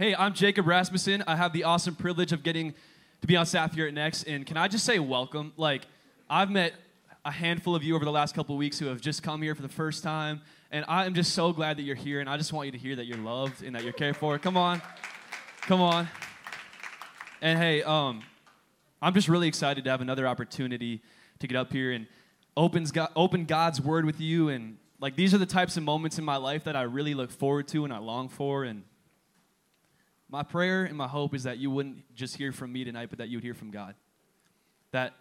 Hey, I'm Jacob Rasmussen. I have the awesome privilege of getting to be on staff here at Next. And can I just say welcome? Like, I've met a handful of you over the last couple weeks who have just come here for the first time. And I am just so glad that you're here. And I just want you to hear that you're loved and that you're cared for. Come on. Come on. And hey, um, I'm just really excited to have another opportunity to get up here and opens God, open God's word with you. And like, these are the types of moments in my life that I really look forward to and I long for. And my prayer and my hope is that you wouldn't just hear from me tonight, but that you would hear from God. That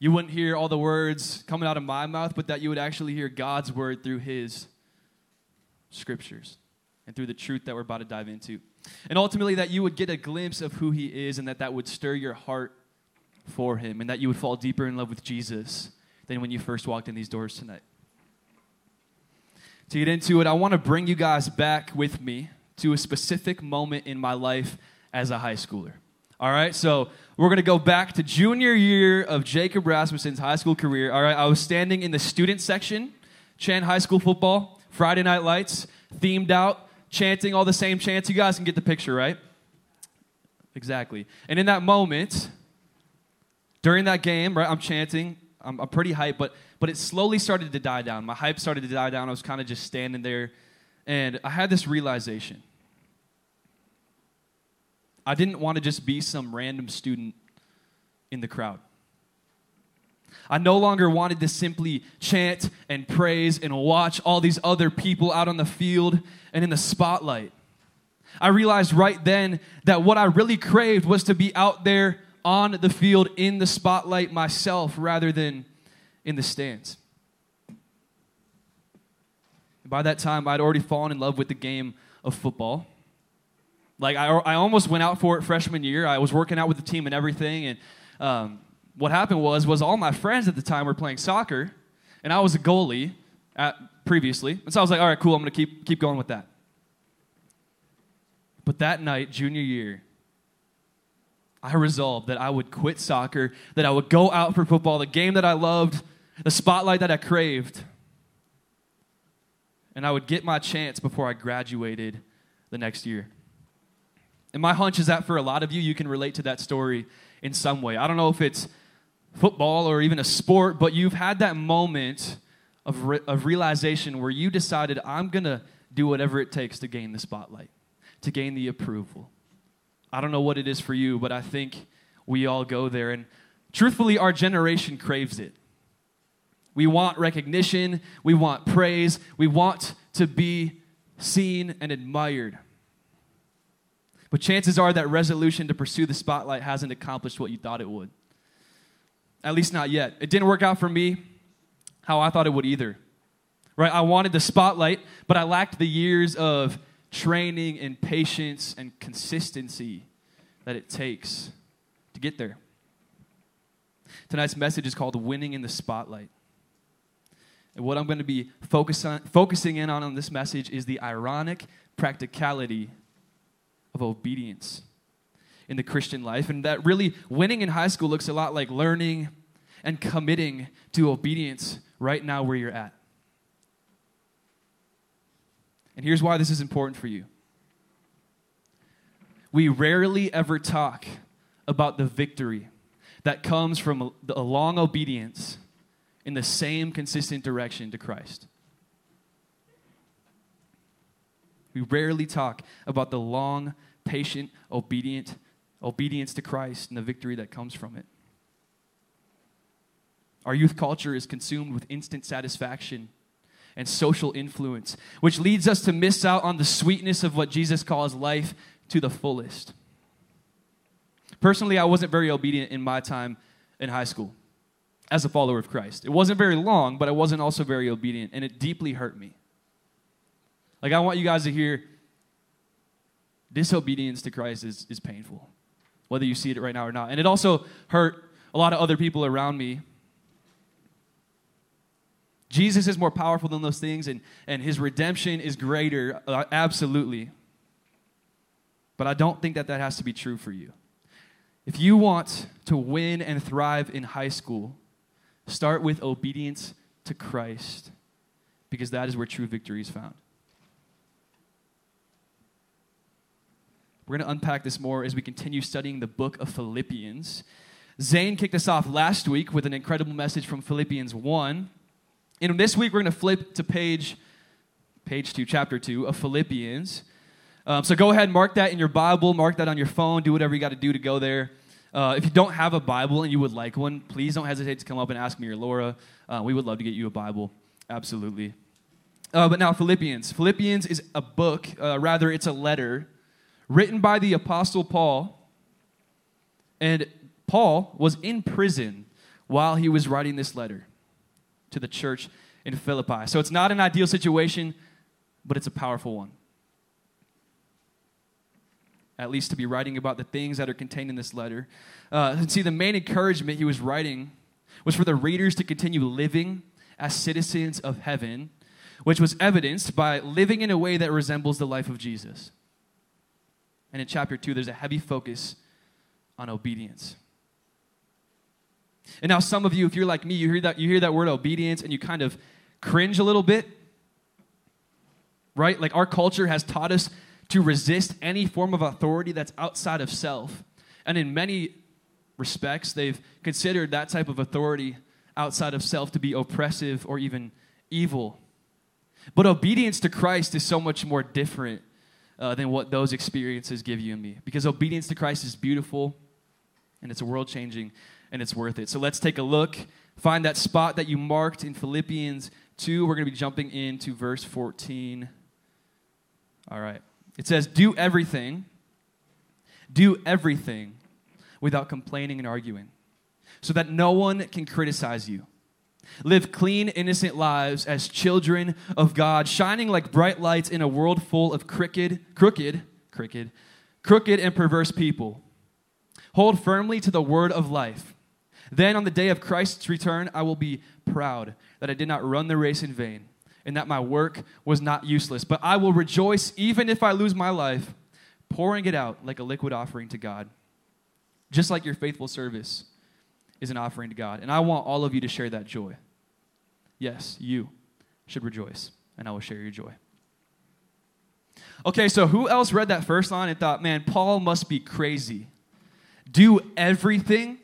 you wouldn't hear all the words coming out of my mouth, but that you would actually hear God's word through His scriptures and through the truth that we're about to dive into. And ultimately, that you would get a glimpse of who He is and that that would stir your heart for Him and that you would fall deeper in love with Jesus than when you first walked in these doors tonight. To get into it, I want to bring you guys back with me to a specific moment in my life as a high schooler. All right, so we're gonna go back to junior year of Jacob Rasmussen's high school career. All right, I was standing in the student section, Chan High School football, Friday night lights, themed out, chanting all the same chants. You guys can get the picture, right? Exactly. And in that moment, during that game, right, I'm chanting, I'm, I'm pretty hyped, but but it slowly started to die down. My hype started to die down. I was kind of just standing there, and I had this realization I didn't want to just be some random student in the crowd. I no longer wanted to simply chant and praise and watch all these other people out on the field and in the spotlight. I realized right then that what I really craved was to be out there on the field in the spotlight myself rather than in the stands. By that time, I'd already fallen in love with the game of football. Like I, I almost went out for it freshman year. I was working out with the team and everything, and um, what happened was was all my friends at the time were playing soccer, and I was a goalie at, previously, and so I was like, all right, cool, I'm gonna keep keep going with that. But that night, junior year, I resolved that I would quit soccer, that I would go out for football, the game that I loved, the spotlight that I craved, and I would get my chance before I graduated the next year. And my hunch is that for a lot of you, you can relate to that story in some way. I don't know if it's football or even a sport, but you've had that moment of, re- of realization where you decided, I'm going to do whatever it takes to gain the spotlight, to gain the approval. I don't know what it is for you, but I think we all go there. And truthfully, our generation craves it. We want recognition, we want praise, we want to be seen and admired. But chances are that resolution to pursue the spotlight hasn't accomplished what you thought it would. At least not yet. It didn't work out for me how I thought it would either. Right? I wanted the spotlight, but I lacked the years of training and patience and consistency that it takes to get there. Tonight's message is called Winning in the Spotlight. And what I'm going to be focus on, focusing in on on this message is the ironic practicality of obedience in the Christian life. And that really winning in high school looks a lot like learning and committing to obedience right now where you're at. And here's why this is important for you. We rarely ever talk about the victory that comes from a long obedience in the same consistent direction to Christ. We rarely talk about the long patient, obedient obedience to Christ and the victory that comes from it. Our youth culture is consumed with instant satisfaction and social influence, which leads us to miss out on the sweetness of what Jesus calls life to the fullest. Personally, I wasn't very obedient in my time in high school as a follower of Christ. It wasn't very long, but I wasn't also very obedient, and it deeply hurt me. Like, I want you guys to hear disobedience to Christ is, is painful, whether you see it right now or not. And it also hurt a lot of other people around me. Jesus is more powerful than those things, and, and his redemption is greater, uh, absolutely. But I don't think that that has to be true for you. If you want to win and thrive in high school, start with obedience to Christ, because that is where true victory is found. We're going to unpack this more as we continue studying the book of Philippians. Zane kicked us off last week with an incredible message from Philippians 1. And this week we're going to flip to page page 2, chapter 2 of Philippians. Um, so go ahead and mark that in your Bible, mark that on your phone, do whatever you got to do to go there. Uh, if you don't have a Bible and you would like one, please don't hesitate to come up and ask me or Laura. Uh, we would love to get you a Bible. Absolutely. Uh, but now, Philippians. Philippians is a book, uh, rather, it's a letter written by the Apostle Paul. And Paul was in prison while he was writing this letter to the church in Philippi. So it's not an ideal situation, but it's a powerful one at least to be writing about the things that are contained in this letter. Uh, and see, the main encouragement he was writing was for the readers to continue living as citizens of heaven, which was evidenced by living in a way that resembles the life of Jesus. And in chapter 2, there's a heavy focus on obedience. And now, some of you, if you're like me, you hear that, you hear that word obedience and you kind of cringe a little bit, right? Like our culture has taught us to resist any form of authority that's outside of self. And in many respects, they've considered that type of authority outside of self to be oppressive or even evil. But obedience to Christ is so much more different uh, than what those experiences give you and me. Because obedience to Christ is beautiful and it's world changing and it's worth it. So let's take a look. Find that spot that you marked in Philippians 2. We're going to be jumping into verse 14. All right. It says, Do everything, do everything without complaining and arguing, so that no one can criticize you. Live clean, innocent lives as children of God, shining like bright lights in a world full of crooked, crooked, crooked, crooked and perverse people. Hold firmly to the word of life. Then on the day of Christ's return, I will be proud that I did not run the race in vain and that my work was not useless. But I will rejoice even if I lose my life, pouring it out like a liquid offering to God, just like your faithful service is an offering to God. And I want all of you to share that joy. Yes, you should rejoice, and I will share your joy. Okay, so who else read that first line and thought, man, Paul must be crazy? Do everything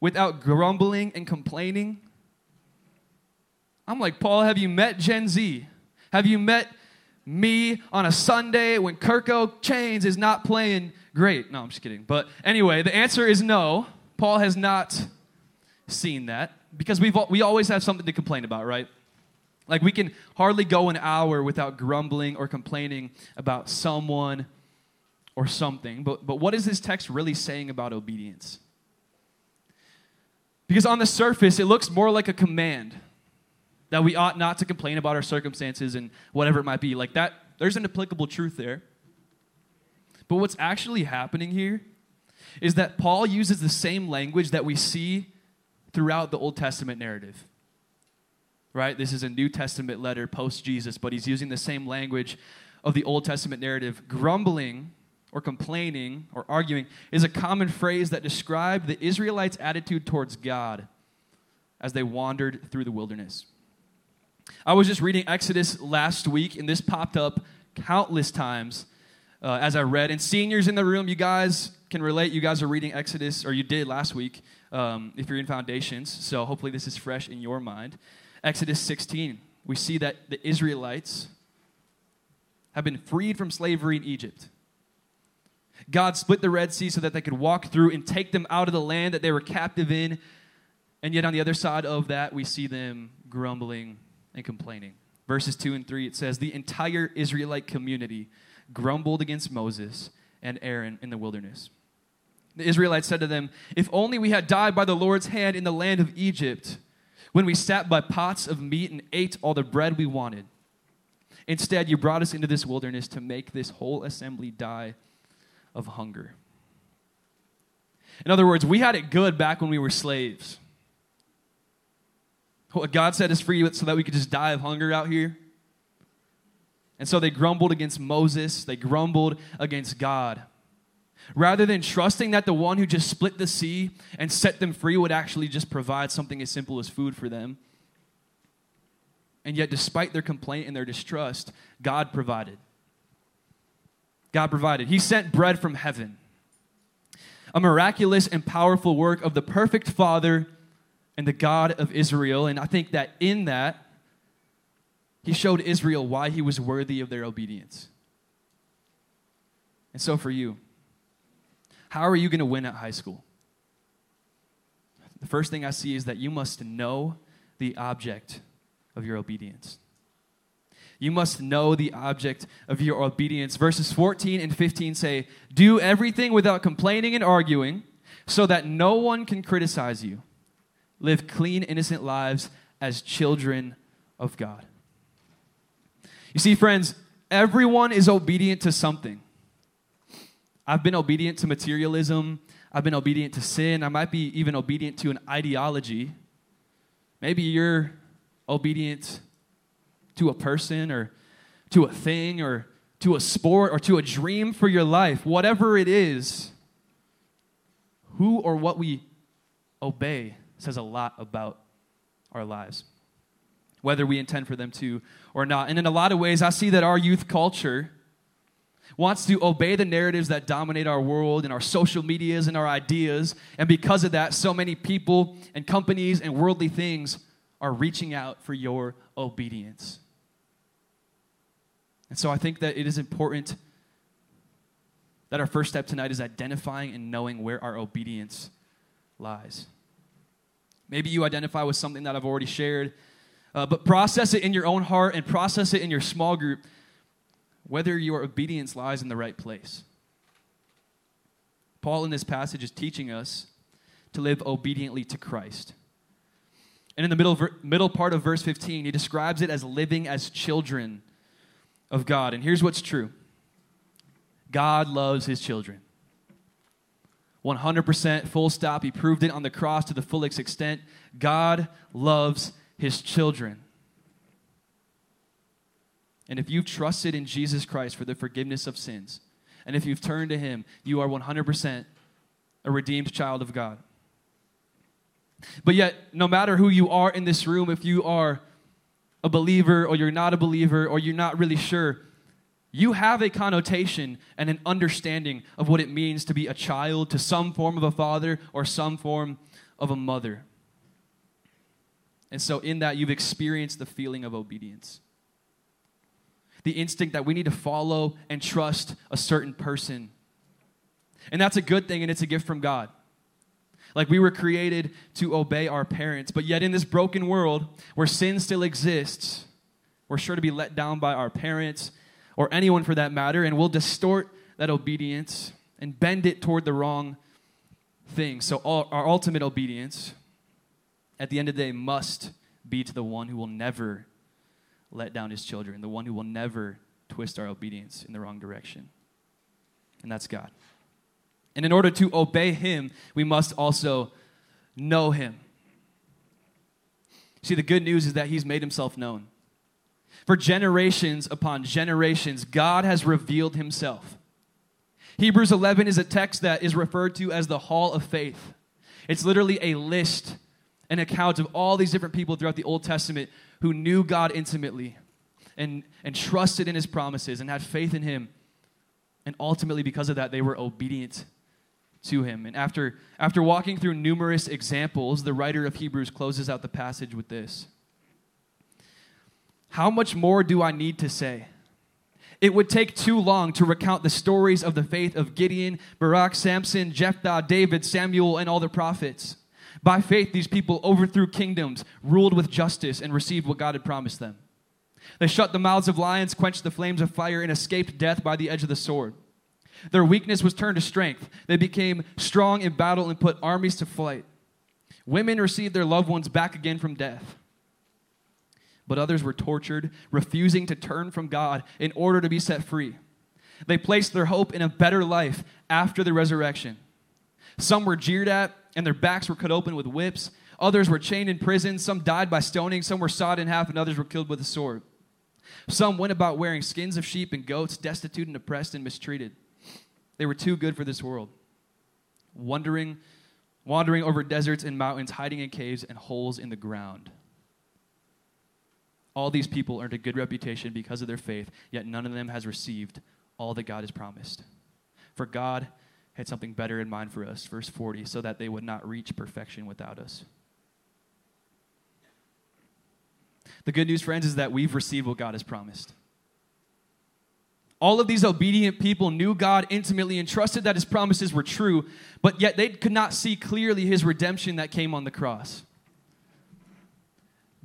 without grumbling and complaining? I'm like, Paul, have you met Gen Z? Have you met me on a Sunday when Kirk Cousins is not playing great? No, I'm just kidding. But anyway, the answer is no. Paul has not seen that because we've, we always have something to complain about, right? Like we can hardly go an hour without grumbling or complaining about someone or something. But, but what is this text really saying about obedience? Because on the surface, it looks more like a command that we ought not to complain about our circumstances and whatever it might be. Like that, there's an applicable truth there. But what's actually happening here is that Paul uses the same language that we see throughout the Old Testament narrative. Right? This is a New Testament letter post Jesus, but he's using the same language of the Old Testament narrative. Grumbling or complaining or arguing is a common phrase that described the Israelites' attitude towards God as they wandered through the wilderness. I was just reading Exodus last week, and this popped up countless times uh, as I read. And seniors in the room, you guys can relate. You guys are reading Exodus, or you did last week um, if you're in foundations. So hopefully this is fresh in your mind. Exodus 16, we see that the Israelites have been freed from slavery in Egypt. God split the Red Sea so that they could walk through and take them out of the land that they were captive in. And yet, on the other side of that, we see them grumbling and complaining. Verses 2 and 3, it says, The entire Israelite community grumbled against Moses and Aaron in the wilderness. The Israelites said to them, If only we had died by the Lord's hand in the land of Egypt, when we sat by pots of meat and ate all the bread we wanted. Instead, you brought us into this wilderness to make this whole assembly die of hunger. In other words, we had it good back when we were slaves. What God set us free so that we could just die of hunger out here. And so they grumbled against Moses, they grumbled against God. Rather than trusting that the one who just split the sea and set them free would actually just provide something as simple as food for them. And yet, despite their complaint and their distrust, God provided. God provided. He sent bread from heaven. A miraculous and powerful work of the perfect Father and the God of Israel. And I think that in that, he showed Israel why he was worthy of their obedience. And so for you, how are you going to win at high school? The first thing I see is that you must know the object of your obedience. You must know the object of your obedience. Verses 14 and 15 say, Do everything without complaining and arguing, so that no one can criticize you. Live clean, innocent lives as children of God. You see, friends, everyone is obedient to something. I've been obedient to materialism. I've been obedient to sin. I might be even obedient to an ideology. Maybe you're obedient to a person or to a thing or to a sport or to a dream for your life, whatever it is, who or what we obey says a lot about our lives, whether we intend for them to or not. And in a lot of ways, I see that our youth culture wants to obey the narratives that dominate our world and our social medias and our ideas. And because of that, so many people and companies and worldly things are reaching out for your obedience. And so I think that it is important that our first step tonight is identifying and knowing where our obedience lies. Maybe you identify with something that I've already shared, uh, but process it in your own heart and process it in your small group whether your obedience lies in the right place. Paul in this passage is teaching us to live obediently to Christ. And in the middle, middle part of verse 15, he describes it as living as children of God. And here's what's true God loves his children. 100% full stop. He proved it on the cross to the fullest extent. God loves his children. And if you've trusted in Jesus Christ for the forgiveness of sins, and if you've turned to him, you are 100% a redeemed child of God. But yet, no matter who you are in this room, if you are a believer or you're not a believer or you're not really sure, you have a connotation and an understanding of what it means to be a child to some form of a father or some form of a mother. And so, in that, you've experienced the feeling of obedience. The instinct that we need to follow and trust a certain person. And that's a good thing, and it's a gift from God. Like we were created to obey our parents, but yet in this broken world where sin still exists, we're sure to be let down by our parents or anyone for that matter, and we'll distort that obedience and bend it toward the wrong thing. So, all, our ultimate obedience at the end of the day must be to the one who will never let down his children, the one who will never twist our obedience in the wrong direction. And that's God. And in order to obey him, we must also know him. See, the good news is that he's made himself known. For generations upon generations, God has revealed himself. Hebrews 11 is a text that is referred to as the Hall of Faith. It's literally a list, an account of all these different people throughout the Old Testament who knew God intimately and, and trusted in his promises and had faith in him. And ultimately, because of that, they were obedient to him. And after, after walking through numerous examples, the writer of Hebrews closes out the passage with this how much more do I need to say? It would take too long to recount the stories of the faith of Gideon, Barak, Samson, Jephthah, David, Samuel, and all the prophets. By faith, these people overthrew kingdoms, ruled with justice, and received what God had promised them. They shut the mouths of lions, quenched the flames of fire, and escaped death by the edge of the sword. Their weakness was turned to strength. They became strong in battle and put armies to flight. Women received their loved ones back again from death but others were tortured, refusing to turn from God in order to be set free. They placed their hope in a better life after the resurrection. Some were jeered at, and their backs were cut open with whips. Others were chained in prison. Some died by stoning. Some were sawed in half, and others were killed with a sword. Some went about wearing skins of sheep and goats, destitute and oppressed and mistreated. They were too good for this world, wandering, wandering over deserts and mountains, hiding in caves and holes in the ground. All these people earned a good reputation because of their faith, yet none of them has received all that God has promised. For God had something better in mind for us, verse 40, so that they would not reach perfection without us. The good news, friends, is that we've received what God has promised. All of these obedient people knew God intimately and trusted that his promises were true, but yet they could not see clearly his redemption that came on the cross.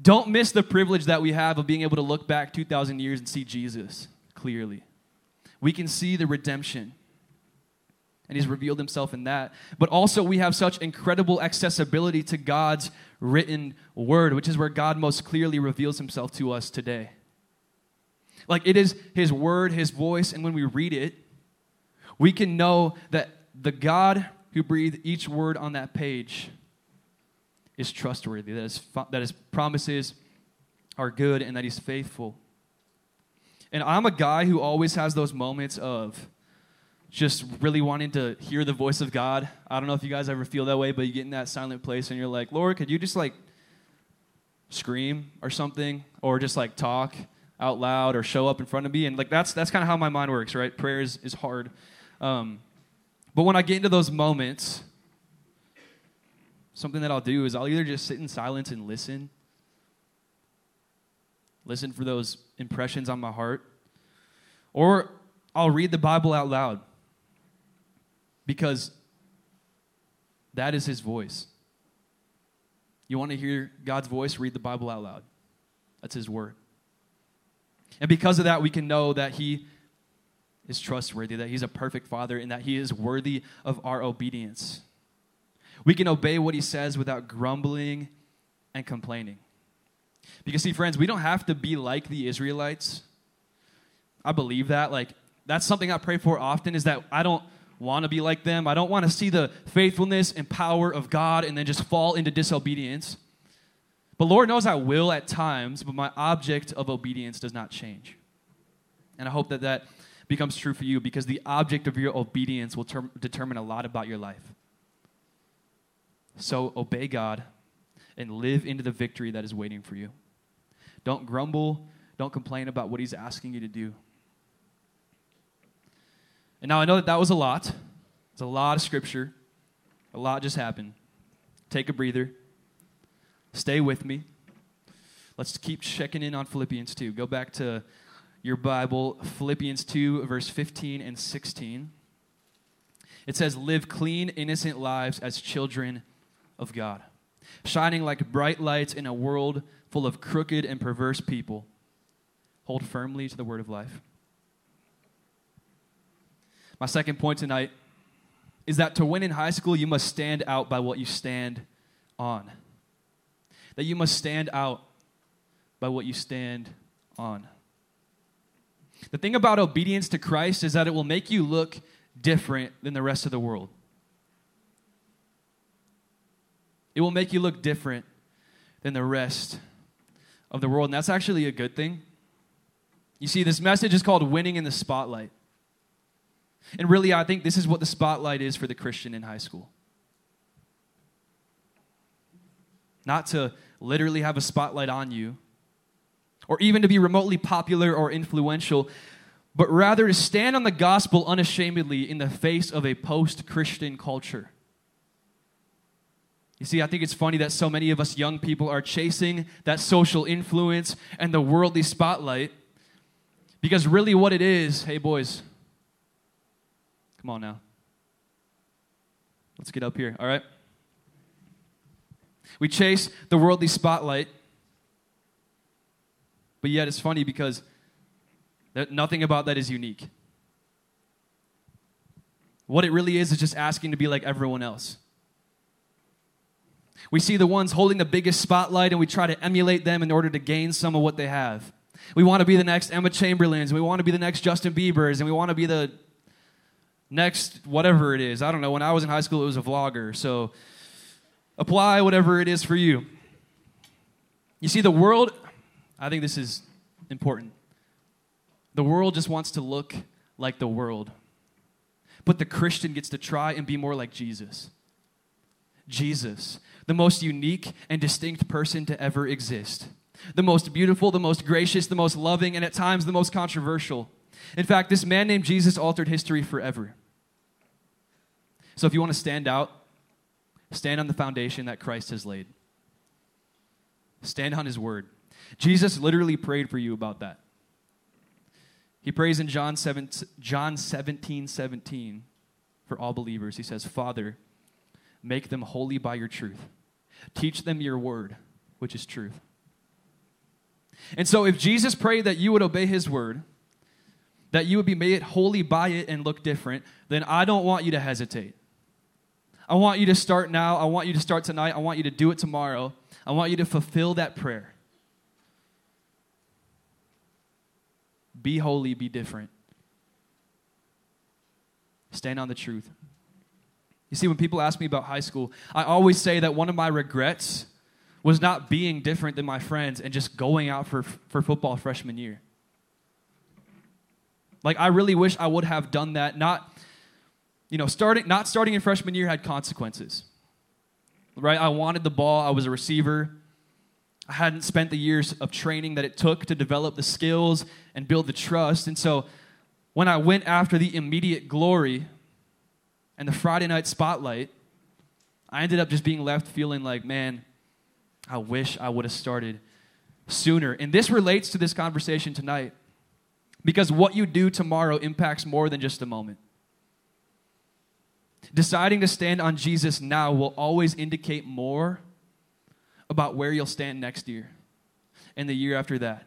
Don't miss the privilege that we have of being able to look back 2,000 years and see Jesus clearly. We can see the redemption, and he's revealed himself in that. But also, we have such incredible accessibility to God's written word, which is where God most clearly reveals himself to us today. Like it is his word, his voice, and when we read it, we can know that the God who breathed each word on that page is trustworthy, that his, that his promises are good, and that he's faithful. And I'm a guy who always has those moments of just really wanting to hear the voice of God. I don't know if you guys ever feel that way, but you get in that silent place and you're like, Lord, could you just like scream or something? Or just like talk out loud or show up in front of me? And like that's that's kind of how my mind works, right? Prayer is, is hard. Um, but when I get into those moments, something that I'll do is I'll either just sit in silence and listen, listen for those impressions on my heart, or I'll read the Bible out loud because that is His voice. You want to hear God's voice? Read the Bible out loud. That's His word. And because of that, we can know that He is trustworthy, that He's a perfect Father, and that He is worthy of our obedience. We can obey what He says without grumbling and complaining. Because, see, friends, we don't have to be like the Israelites. I believe that. Like, that's something I pray for often is that I don't want to be like them. I don't want to see the faithfulness and power of God and then just fall into disobedience. But Lord knows I will at times, but my object of obedience does not change. And I hope that that becomes true for you because the object of your obedience will ter- determine a lot about your life. So obey God and live into the victory that is waiting for you. Don't grumble, don't complain about what He's asking you to do. And now I know that that was a lot. It's a lot of scripture. A lot just happened. Take a breather. Stay with me. Let's keep checking in on Philippians 2. Go back to your Bible, Philippians 2, verse 15 and 16. It says, Live clean, innocent lives as children of God, shining like bright lights in a world full of crooked and perverse people. Hold firmly to the word of life. My second point tonight is that to win in high school, you must stand out by what you stand on. That you must stand out by what you stand on. The thing about obedience to Christ is that it will make you look different than the rest of the world. It will make you look different than the rest of the world. And that's actually a good thing. You see, this message is called Winning in the Spotlight. And really, I think this is what the spotlight is for the Christian in high school. Not to literally have a spotlight on you, or even to be remotely popular or influential, but rather to stand on the gospel unashamedly in the face of a post Christian culture. You see, I think it's funny that so many of us young people are chasing that social influence and the worldly spotlight because really what it is, hey boys, Come on now. Let's get up here, all right? We chase the worldly spotlight, but yet it's funny because nothing about that is unique. What it really is is just asking to be like everyone else. We see the ones holding the biggest spotlight and we try to emulate them in order to gain some of what they have. We want to be the next Emma Chamberlains, and we want to be the next Justin Biebers, and we want to be the next whatever it is. I don't know. When I was in high school, it was a vlogger. So apply whatever it is for you. You see, the world, I think this is important. The world just wants to look like the world. But the Christian gets to try and be more like Jesus. Jesus, the most unique and distinct person to ever exist. The most beautiful, the most gracious, the most loving, and at times the most controversial. In fact, this man named Jesus altered history forever. So if you want to stand out, stand on the foundation that Christ has laid. Stand on his word. Jesus literally prayed for you about that. He prays in John 7, John 17, 17 for all believers. He says, Father, make them holy by your truth. Teach them your word, which is truth. And so, if Jesus prayed that you would obey his word, that you would be made holy by it and look different, then I don't want you to hesitate. I want you to start now. I want you to start tonight. I want you to do it tomorrow. I want you to fulfill that prayer. Be holy, be different. Stand on the truth. You see, when people ask me about high school, I always say that one of my regrets was not being different than my friends and just going out for, for football freshman year. Like, I really wish I would have done that. Not, you know, starting, not starting in freshman year had consequences, right? I wanted the ball, I was a receiver. I hadn't spent the years of training that it took to develop the skills and build the trust. And so when I went after the immediate glory and the Friday night spotlight, I ended up just being left feeling like, man, I wish I would have started sooner. And this relates to this conversation tonight because what you do tomorrow impacts more than just a moment. Deciding to stand on Jesus now will always indicate more about where you'll stand next year and the year after that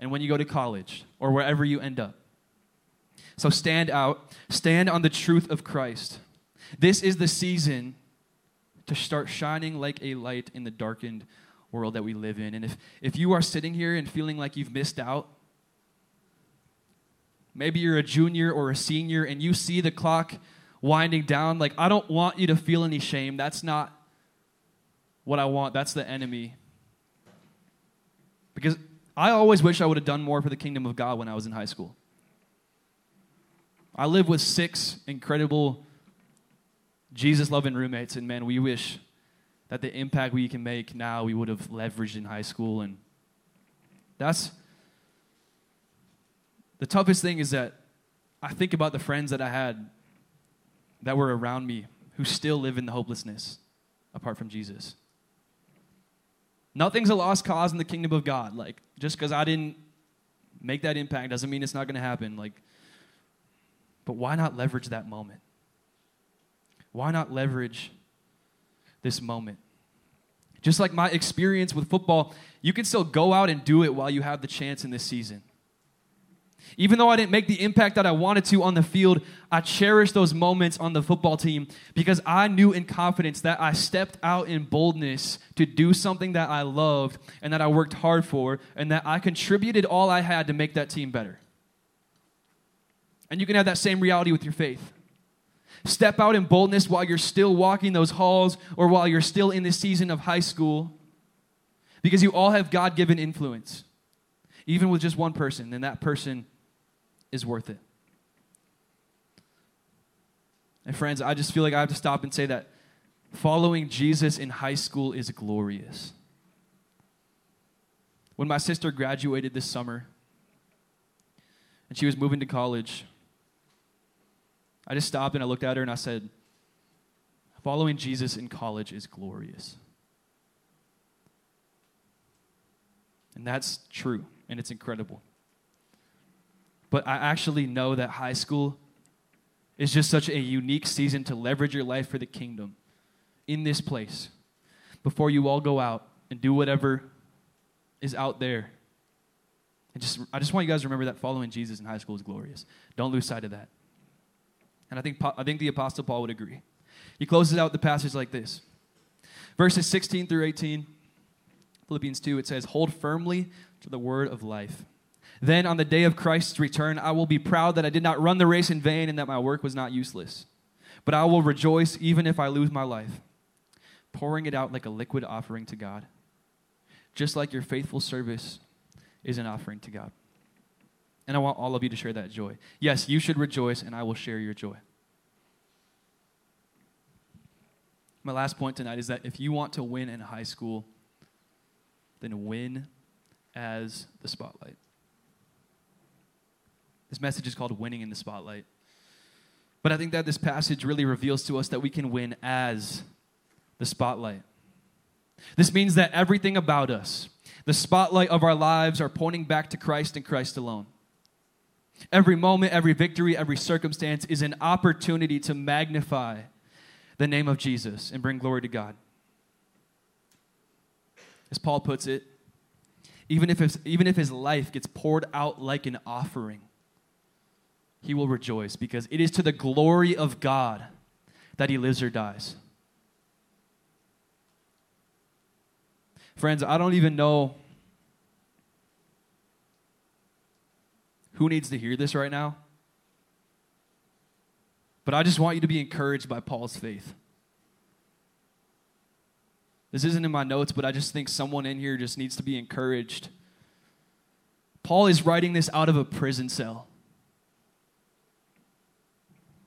and when you go to college or wherever you end up. So stand out, stand on the truth of Christ. This is the season to start shining like a light in the darkened world that we live in. And if, if you are sitting here and feeling like you've missed out, maybe you're a junior or a senior and you see the clock winding down, like, I don't want you to feel any shame. That's not what I want. That's the enemy. Because I always wish I would have done more for the kingdom of God when I was in high school. I live with six incredible Jesus loving roommates, and man, we wish that the impact we can make now we would have leveraged in high school. And that's the toughest thing is that I think about the friends that I had that were around me who still live in the hopelessness apart from Jesus. Nothing's a lost cause in the kingdom of God. Like, just because I didn't make that impact doesn't mean it's not going to happen. Like, but why not leverage that moment? Why not leverage this moment? Just like my experience with football, you can still go out and do it while you have the chance in this season. Even though I didn't make the impact that I wanted to on the field, I cherish those moments on the football team because I knew in confidence that I stepped out in boldness to do something that I loved and that I worked hard for, and that I contributed all I had to make that team better. And you can have that same reality with your faith. Step out in boldness while you're still walking those halls or while you're still in the season of high school because you all have God given influence. Even with just one person, and that person is worth it. And friends, I just feel like I have to stop and say that following Jesus in high school is glorious. When my sister graduated this summer and she was moving to college, I just stopped and I looked at her and I said, Following Jesus in college is glorious. And that's true and it's incredible. But I actually know that high school is just such a unique season to leverage your life for the kingdom in this place before you all go out and do whatever is out there. And just, I just want you guys to remember that following Jesus in high school is glorious. Don't lose sight of that. And I think, I think the Apostle Paul would agree. He closes out the passage like this Verses 16 through 18, Philippians 2, it says, Hold firmly to the word of life. Then on the day of Christ's return, I will be proud that I did not run the race in vain and that my work was not useless. But I will rejoice even if I lose my life, pouring it out like a liquid offering to God, just like your faithful service is an offering to God. And I want all of you to share that joy. Yes, you should rejoice, and I will share your joy. My last point tonight is that if you want to win in high school, then win as the spotlight This message is called Winning in the Spotlight. But I think that this passage really reveals to us that we can win as the spotlight. This means that everything about us, the spotlight of our lives, are pointing back to Christ and Christ alone. Every moment, every victory, every circumstance is an opportunity to magnify the name of Jesus and bring glory to God. As Paul puts it, even if, his, even if his life gets poured out like an offering, he will rejoice because it is to the glory of God that he lives or dies. Friends, I don't even know who needs to hear this right now. But I just want you to be encouraged by Paul's faith. This isn't in my notes, but I just think someone in here just needs to be encouraged. Paul is writing this out of a prison cell.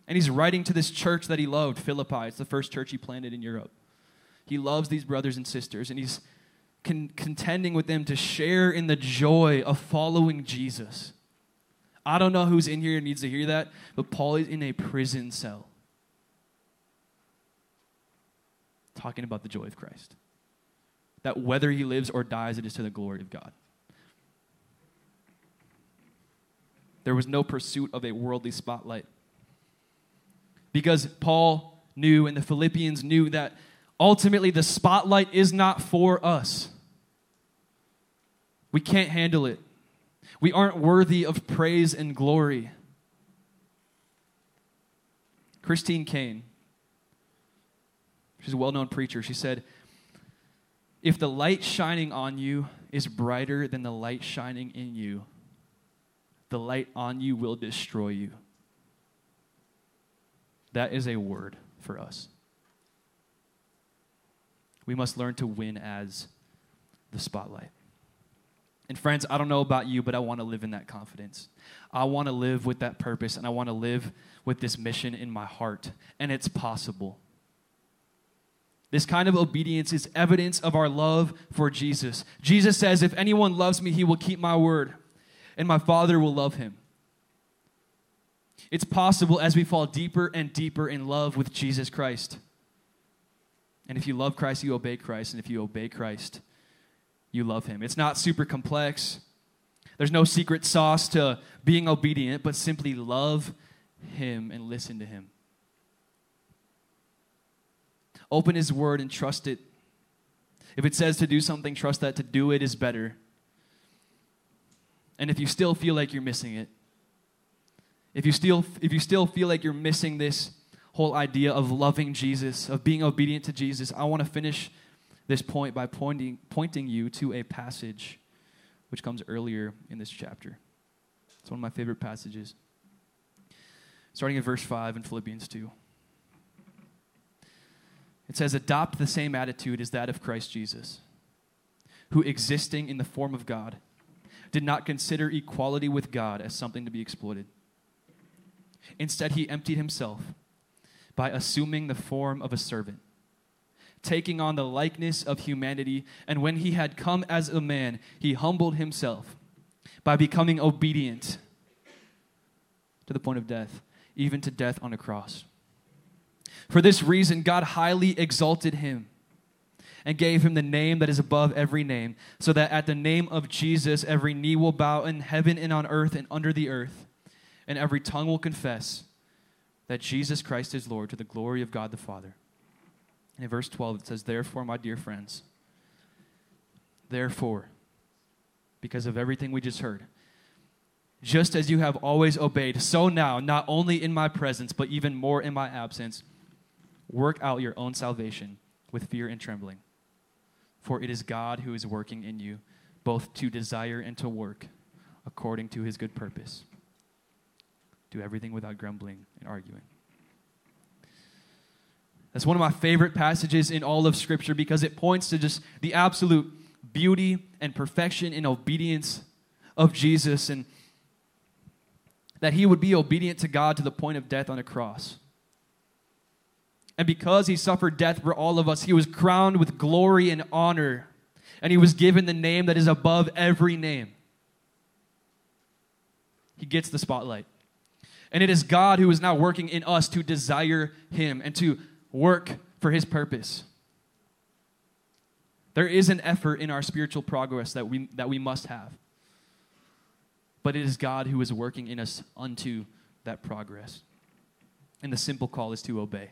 And he's writing to this church that he loved, Philippi. It's the first church he planted in Europe. He loves these brothers and sisters, and he's con- contending with them to share in the joy of following Jesus. I don't know who's in here needs to hear that, but Paul is in a prison cell talking about the joy of Christ. That whether he lives or dies, it is to the glory of God. There was no pursuit of a worldly spotlight. Because Paul knew and the Philippians knew that ultimately the spotlight is not for us. We can't handle it. We aren't worthy of praise and glory. Christine Caine, she's a well known preacher, she said, If the light shining on you is brighter than the light shining in you, the light on you will destroy you. That is a word for us. We must learn to win as the spotlight. And friends, I don't know about you, but I want to live in that confidence. I want to live with that purpose and I want to live with this mission in my heart. And it's possible. This kind of obedience is evidence of our love for Jesus. Jesus says, If anyone loves me, he will keep my word, and my Father will love him. It's possible as we fall deeper and deeper in love with Jesus Christ. And if you love Christ, you obey Christ. And if you obey Christ, you love him. It's not super complex. There's no secret sauce to being obedient, but simply love him and listen to him. Open his word and trust it. If it says to do something, trust that to do it is better. And if you still feel like you're missing it, if you still if you still feel like you're missing this whole idea of loving Jesus, of being obedient to Jesus, I want to finish this point by pointing, pointing you to a passage which comes earlier in this chapter. It's one of my favorite passages. Starting at verse 5 in Philippians 2. It says, Adopt the same attitude as that of Christ Jesus, who existing in the form of God, did not consider equality with God as something to be exploited. Instead, he emptied himself by assuming the form of a servant taking on the likeness of humanity. And when he had come as a man, he humbled himself by becoming obedient to the point of death, even to death on a cross. For this reason, God highly exalted him and gave him the name that is above every name, so that at the name of Jesus every knee will bow in heaven and on earth and under the earth, and every tongue will confess that Jesus Christ is Lord to the glory of God the Father. And in verse 12, it says, Therefore, my dear friends, therefore, because of everything we just heard, just as you have always obeyed, so now, not only in my presence, but even more in my absence, work out your own salvation with fear and trembling. For it is God who is working in you, both to desire and to work according to his good purpose. Do everything without grumbling and arguing. That's one of my favorite passages in all of Scripture because it points to just the absolute beauty and perfection and obedience of Jesus and that he would be obedient to God to the point of death on a cross. And because he suffered death for all of us, he was crowned with glory and honor, and he was given the name that is above every name. He gets the spotlight. And it is God who is now working in us to desire Him and to work for His purpose. There is an effort in our spiritual progress that we, that we must have. But it is God who is working in us unto that progress. And the simple call is to obey.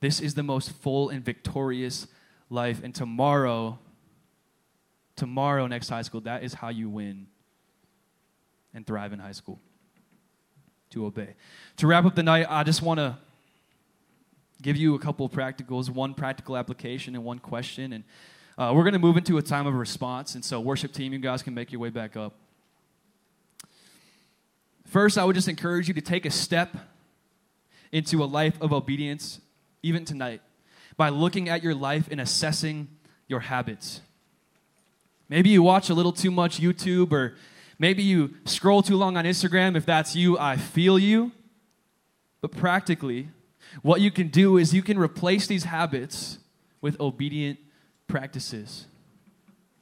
This is the most full and victorious life. And tomorrow, tomorrow, next high school, that is how you win and thrive in high school. To obey. To wrap up the night, I just want to give you a couple of practicals, one practical application and one question. And uh, we're going to move into a time of response. And so, worship team, you guys can make your way back up. First, I would just encourage you to take a step into a life of obedience, even tonight, by looking at your life and assessing your habits. Maybe you watch a little too much YouTube, or maybe you scroll too long on Instagram. If that's you, I feel you. But practically, what you can do is you can replace these habits with obedient practices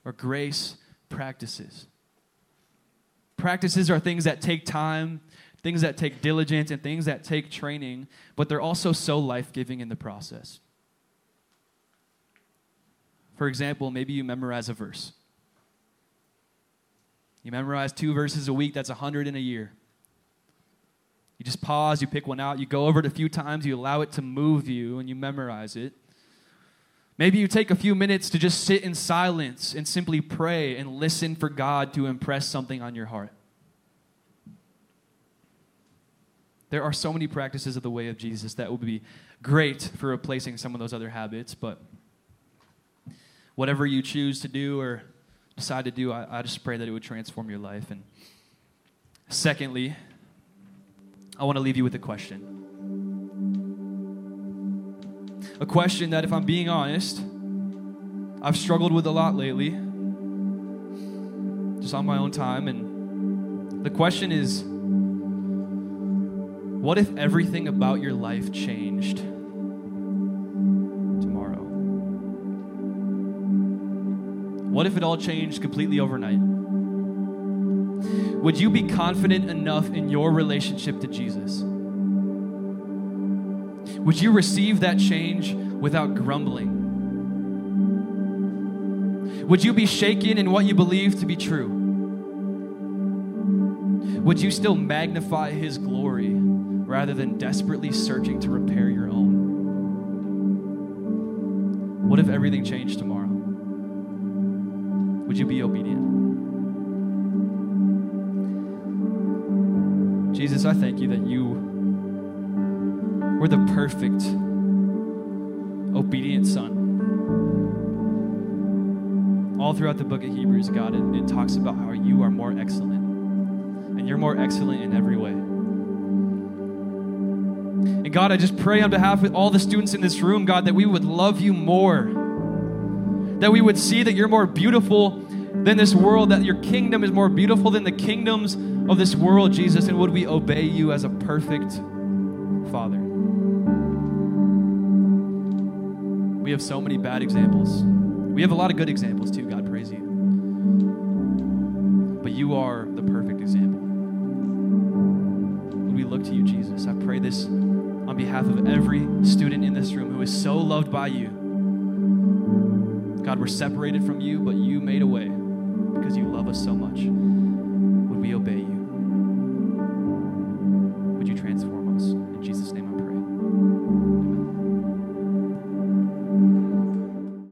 or grace practices. Practices are things that take time, things that take diligence, and things that take training, but they're also so life giving in the process. For example, maybe you memorize a verse. You memorize two verses a week, that's 100 in a year. You just pause, you pick one out, you go over it a few times, you allow it to move you, and you memorize it. Maybe you take a few minutes to just sit in silence and simply pray and listen for God to impress something on your heart. There are so many practices of the way of Jesus that would be great for replacing some of those other habits, but whatever you choose to do or decide to do, I, I just pray that it would transform your life. And secondly, I want to leave you with a question. A question that, if I'm being honest, I've struggled with a lot lately, just on my own time. And the question is what if everything about your life changed What if it all changed completely overnight? would you be confident enough in your relationship to Jesus? Would you receive that change without grumbling? Would you be shaken in what you believe to be true? Would you still magnify His glory rather than desperately searching to repair your own? What if everything changed tomorrow? Would you be obedient? Jesus, I thank you that you were the perfect, obedient Son. All throughout the book of Hebrews, God, it, it talks about how you are more excellent. And you're more excellent in every way. And God, I just pray on behalf of all the students in this room, God, that we would love you more. That we would see that you're more beautiful than this world, that your kingdom is more beautiful than the kingdoms of this world, Jesus, and would we obey you as a perfect Father? We have so many bad examples. We have a lot of good examples too, God, praise you. But you are the perfect example. Would we look to you, Jesus? I pray this on behalf of every student in this room who is so loved by you. God, we're separated from you, but you made a way because you love us so much. Would we obey you?